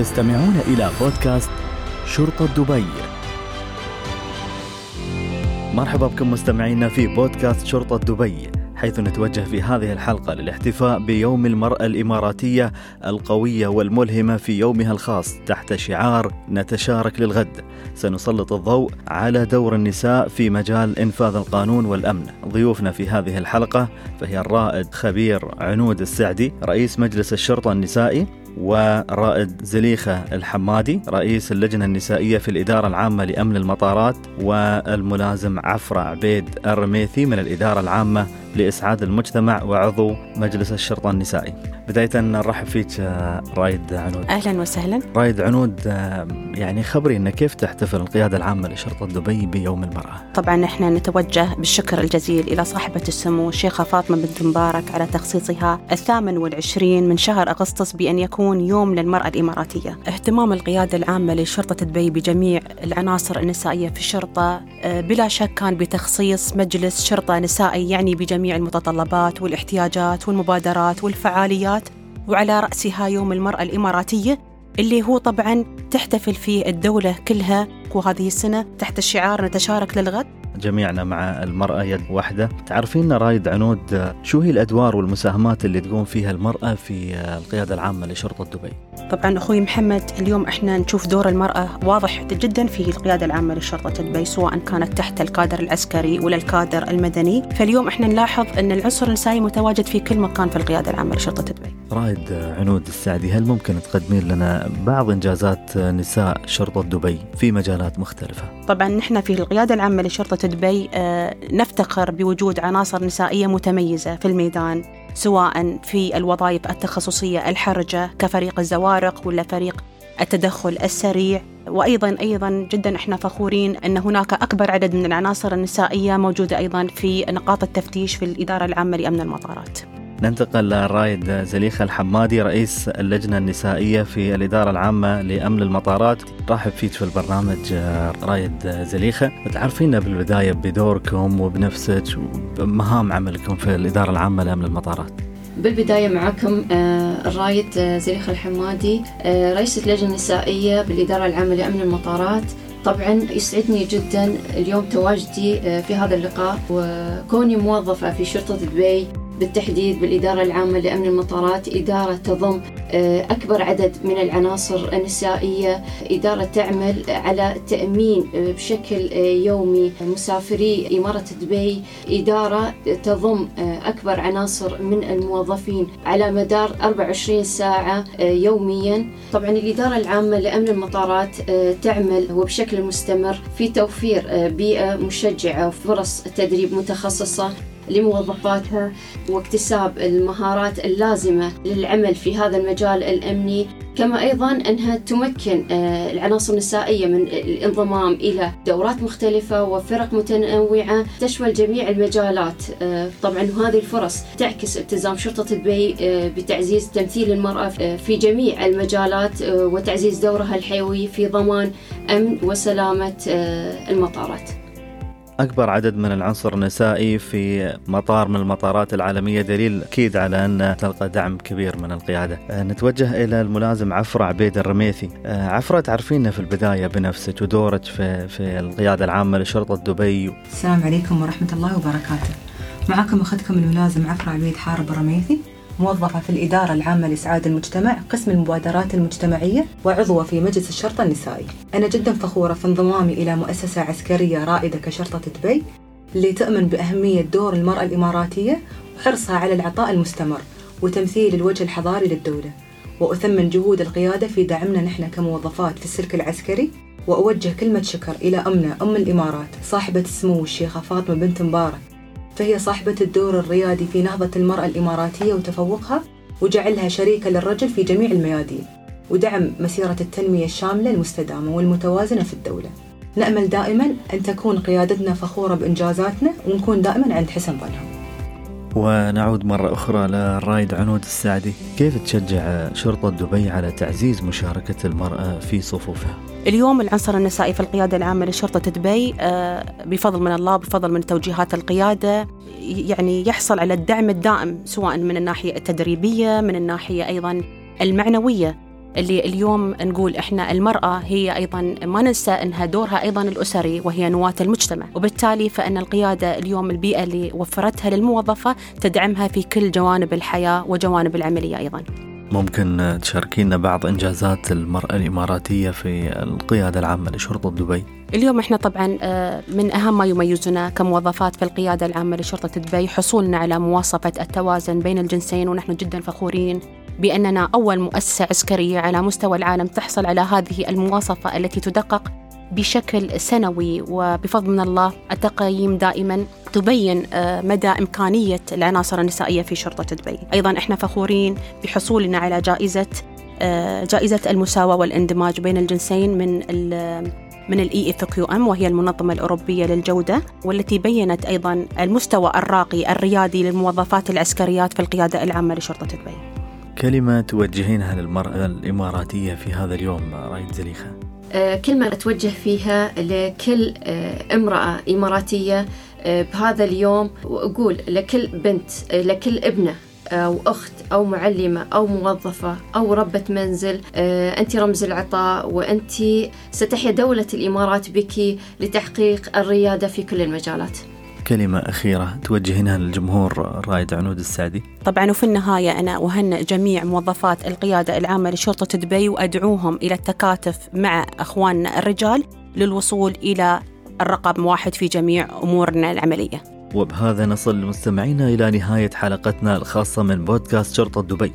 تستمعون إلى بودكاست شرطة دبي. مرحبا بكم مستمعينا في بودكاست شرطة دبي حيث نتوجه في هذه الحلقة للاحتفاء بيوم المرأة الإماراتية القوية والملهمة في يومها الخاص تحت شعار نتشارك للغد. سنسلط الضوء على دور النساء في مجال إنفاذ القانون والأمن. ضيوفنا في هذه الحلقة فهي الرائد خبير عنود السعدي رئيس مجلس الشرطة النسائي ورائد زليخة الحمادي رئيس اللجنة النسائية في الإدارة العامة لأمن المطارات والملازم عفرة عبيد الرميثي من الإدارة العامة لإسعاد المجتمع وعضو مجلس الشرطة النسائي. بداية نرحب فيك رايد عنود. أهلا وسهلا. رايد عنود يعني خبري أن كيف تحتفل القيادة العامة لشرطة دبي بيوم المرأة؟ طبعا إحنا نتوجه بالشكر الجزيل إلى صاحبة السمو الشيخة فاطمة بنت مبارك على تخصيصها الثامن والعشرين من شهر أغسطس بأن يكون يوم للمرأة الإماراتية. اهتمام القيادة العامة لشرطة دبي بجميع العناصر النسائية في الشرطة آه، بلا شك كان بتخصيص مجلس شرطة نسائي يعني بجميع المتطلبات والاحتياجات والمبادرات والفعاليات وعلى رأسها يوم المرأة الإماراتية اللي هو طبعا تحتفل فيه الدولة كلها وهذه السنة تحت شعار نتشارك للغد. جميعنا مع المرأة يد واحدة. تعرفين رايد عنود شو هي الأدوار والمساهمات اللي تقوم فيها المرأة في القيادة العامة لشرطة دبي؟ طبعا أخوي محمد اليوم إحنا نشوف دور المرأة واضح جدا في القيادة العامة لشرطة دبي سواء كانت تحت الكادر العسكري ولا الكادر المدني. فاليوم إحنا نلاحظ أن العنصر النسائي متواجد في كل مكان في القيادة العامة لشرطة دبي. رائد عنود السعدي هل ممكن تقدمين لنا بعض إنجازات نساء شرطة دبي في مجالات مختلفة؟ طبعا نحن في القيادة العامة لشرطة دبي آه، نفتخر بوجود عناصر نسائية متميزة في الميدان سواء في الوظائف التخصصية الحرجة كفريق الزوارق ولا فريق التدخل السريع وأيضا أيضا جدا إحنا فخورين أن هناك أكبر عدد من العناصر النسائية موجودة أيضا في نقاط التفتيش في الإدارة العامة لأمن المطارات. ننتقل للرائد زليخة الحمادي رئيس اللجنة النسائية في الإدارة العامة لأمن المطارات. رحب فيك في البرنامج رايد زليخة تعرفينا بالبداية بدوركم وبنفسك وبمهام عملكم في الإدارة العامة لأمن المطارات. بالبداية معكم الرايد زليخة الحمادي رئيس اللجنة النسائية بالإدارة العامة لأمن المطارات. طبعا يسعدني جدا اليوم تواجدي في هذا اللقاء وكوني موظفة في شرطة دبي. بالتحديد بالإدارة العامة لأمن المطارات. إدارة تضم آه، أكبر عدد من العناصر النسائية. إدارة تعمل على تأمين آه، بشكل آه، يومي. مسافري إمارة دبي. إدارة تضم أكبر عناصر من الموظفين على مدار 24 ساعة يوميا. طبعا الإدارة العامة لأمن المطارات تعمل وبشكل مستمر في توفير بيئة مشجعة وفرص تدريب متخصصة. لموظفاتها واكتساب المهارات اللازمة للعمل في هذا المجال الأمني كما أيضا أنها تمكن آه، العناصر النسائية من الانضمام إلى دورات مختلفة وفرق متنوعة تشمل جميع المجالات. آه، طبعا هذه الفرص تعكس التزام شرطة دبي آه، بتعزيز تمثيل المرأة في جميع المجالات وتعزيز دورها الحيوي في ضمان أمن وسلامة المطارات. أكبر عدد من العنصر النسائي في مطار من المطارات العالمية دليل أكيد على أن تلقى دعم كبير من القيادة. آه، نتوجه إلى الملازم عفرة عبيد الرميثي. آه، عفرة تعرفينا في البداية بنفسك ودورك في, في القيادة العامة لشرطة دبي. السلام عليكم ورحمة الله وبركاته. معكم أخذكم الملازم عفرة عبيد حارب الرميثي. موظفة في الإدارة العامة لإسعاد المجتمع قسم المبادرات المجتمعية وعضوة في مجلس الشرطة النسائي. أنا جدا فخورة في انضمامي إلى مؤسسة عسكرية رائدة كشرطة دبي اللي تؤمن بأهمية دور المرأة الإماراتية وحرصها على العطاء المستمر وتمثيل الوجه الحضاري للدولة. وأثمن جهود القيادة في دعمنا نحن كموظفات في السلك العسكري وأوجه كلمة شكر إلى أمنا أم الإمارات صاحبة السمو الشيخة فاطمة بنت مبارك. فهي صاحبة الدور الريادي في نهضة المرأة الإماراتية وتفوقها وجعلها شريكة للرجل في جميع الميادين ودعم مسيرة التنمية الشاملة المستدامة والمتوازنة في الدولة. نأمل دائما أن تكون قيادتنا فخورة بإنجازاتنا ونكون دائما عند حسن ظنهم ونعود مرة أخرى للرايد عنود السعدي كيف تشجع شرطة دبي على تعزيز مشاركة المرأة في صفوفها؟ اليوم العنصر النسائي في القيادة العامة لشرطة دبي آه، بفضل من الله بفضل من توجيهات القيادة يعني يحصل على الدعم الدائم سواء من الناحية التدريبية من الناحية أيضا المعنوية اللي اليوم نقول إحنا المرأة هي أيضا ما ننسى إنها دورها أيضا الأسري وهي نواة المجتمع، وبالتالي فإن القيادة اليوم البيئة اللي وفرتها للموظفة تدعمها في كل جوانب الحياة وجوانب العملية أيضا. ممكن تشاركينا بعض إنجازات المرأة الإماراتية في القيادة العامة لشرطة دبي؟ اليوم إحنا طبعا آه، من أهم ما يميزنا كموظفات في القيادة العامة لشرطة دبي حصولنا على مواصفة التوازن بين الجنسين ونحن جدا فخورين بأننا أول مؤسسة عسكرية على مستوى العالم تحصل على هذه المواصفة التي تدقق بشكل سنوي وبفضل من الله التقييم دائما تبين آه، مدى إمكانية العناصر النسائية في شرطة دبي أيضا إحنا فخورين بحصولنا على جائزة آه، جائزة المساواة والاندماج بين الجنسين من من ال EFQM وهي المنظمة الأوروبية للجودة والتي بينت أيضا المستوى الراقي الريادي للموظفات العسكريات في القيادة العامة لشرطة دبي. كلمة توجهينها للمرأة الإماراتية في هذا اليوم رايد زليخة. آه، كلمة أتوجه فيها لكل آه، امرأة إماراتية آه، بهذا اليوم وأقول لكل بنت لكل ابنة أو أخت أو معلمة أو موظفة أو ربة منزل أنت رمز العطاء وأنت ستحيا دولة الإمارات بك لتحقيق الريادة في كل المجالات كلمة أخيرة توجهينها للجمهور رائد عنود السعدي. طبعا وفي النهاية أنا أهنئ جميع موظفات القيادة العامة لشرطة دبي وأدعوهم إلى التكاتف مع أخواننا الرجال للوصول إلى الرقم واحد في جميع أمورنا العملية. وبهذا نصل مستمعينا إلى نهاية حلقتنا الخاصة من بودكاست شرطة دبي.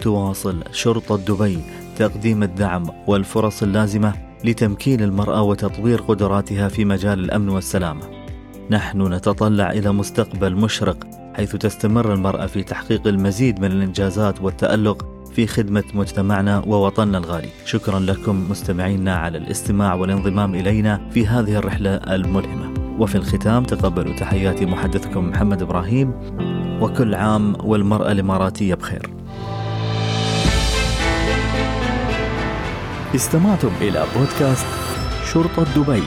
تواصل شرطة دبي تقديم الدعم والفرص اللازمة لتمكين المرأة وتطوير قدراتها في مجال الأمن والسلامة. نحن نتطلع إلى مستقبل مشرق حيث تستمر المرأة في تحقيق المزيد من الإنجازات والتألق في خدمة مجتمعنا ووطننا الغالي. شكرا لكم مستمعينا على الاستماع والانضمام إلينا في هذه الرحلة الملهمة. وفي الختام تقبلوا تحياتي محدثكم محمد إبراهيم وكل عام والمرأة الإماراتية بخير. استمعتم إلى بودكاست شرطة دبي